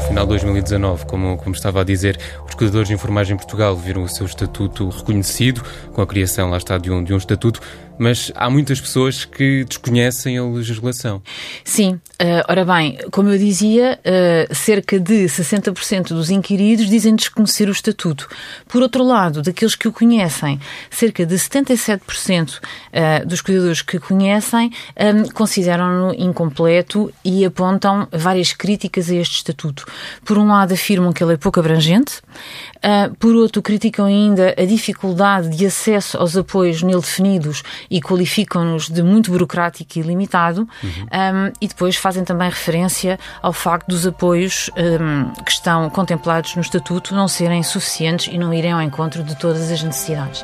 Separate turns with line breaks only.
final de 2019, como, como estava a dizer, os cuidadores de enfermagem em Portugal viram o seu estatuto reconhecido, com a criação, lá está, de um, de um estatuto mas há muitas pessoas que desconhecem a legislação.
Sim, uh, ora bem, como eu dizia, uh, cerca de 60% dos inquiridos dizem desconhecer o estatuto. Por outro lado, daqueles que o conhecem, cerca de 77% uh, eh, dos cuidadores que conhecem um, consideram-no incompleto e apontam várias críticas a este estatuto. Por um lado, afirmam que ele é pouco abrangente, por outro, criticam ainda a dificuldade de acesso aos apoios nele definidos e qualificam-nos de muito burocrático e limitado, uhum. um, e depois fazem também referência ao facto dos apoios um, que estão contemplados no Estatuto não serem suficientes e não irem ao encontro de todas as necessidades.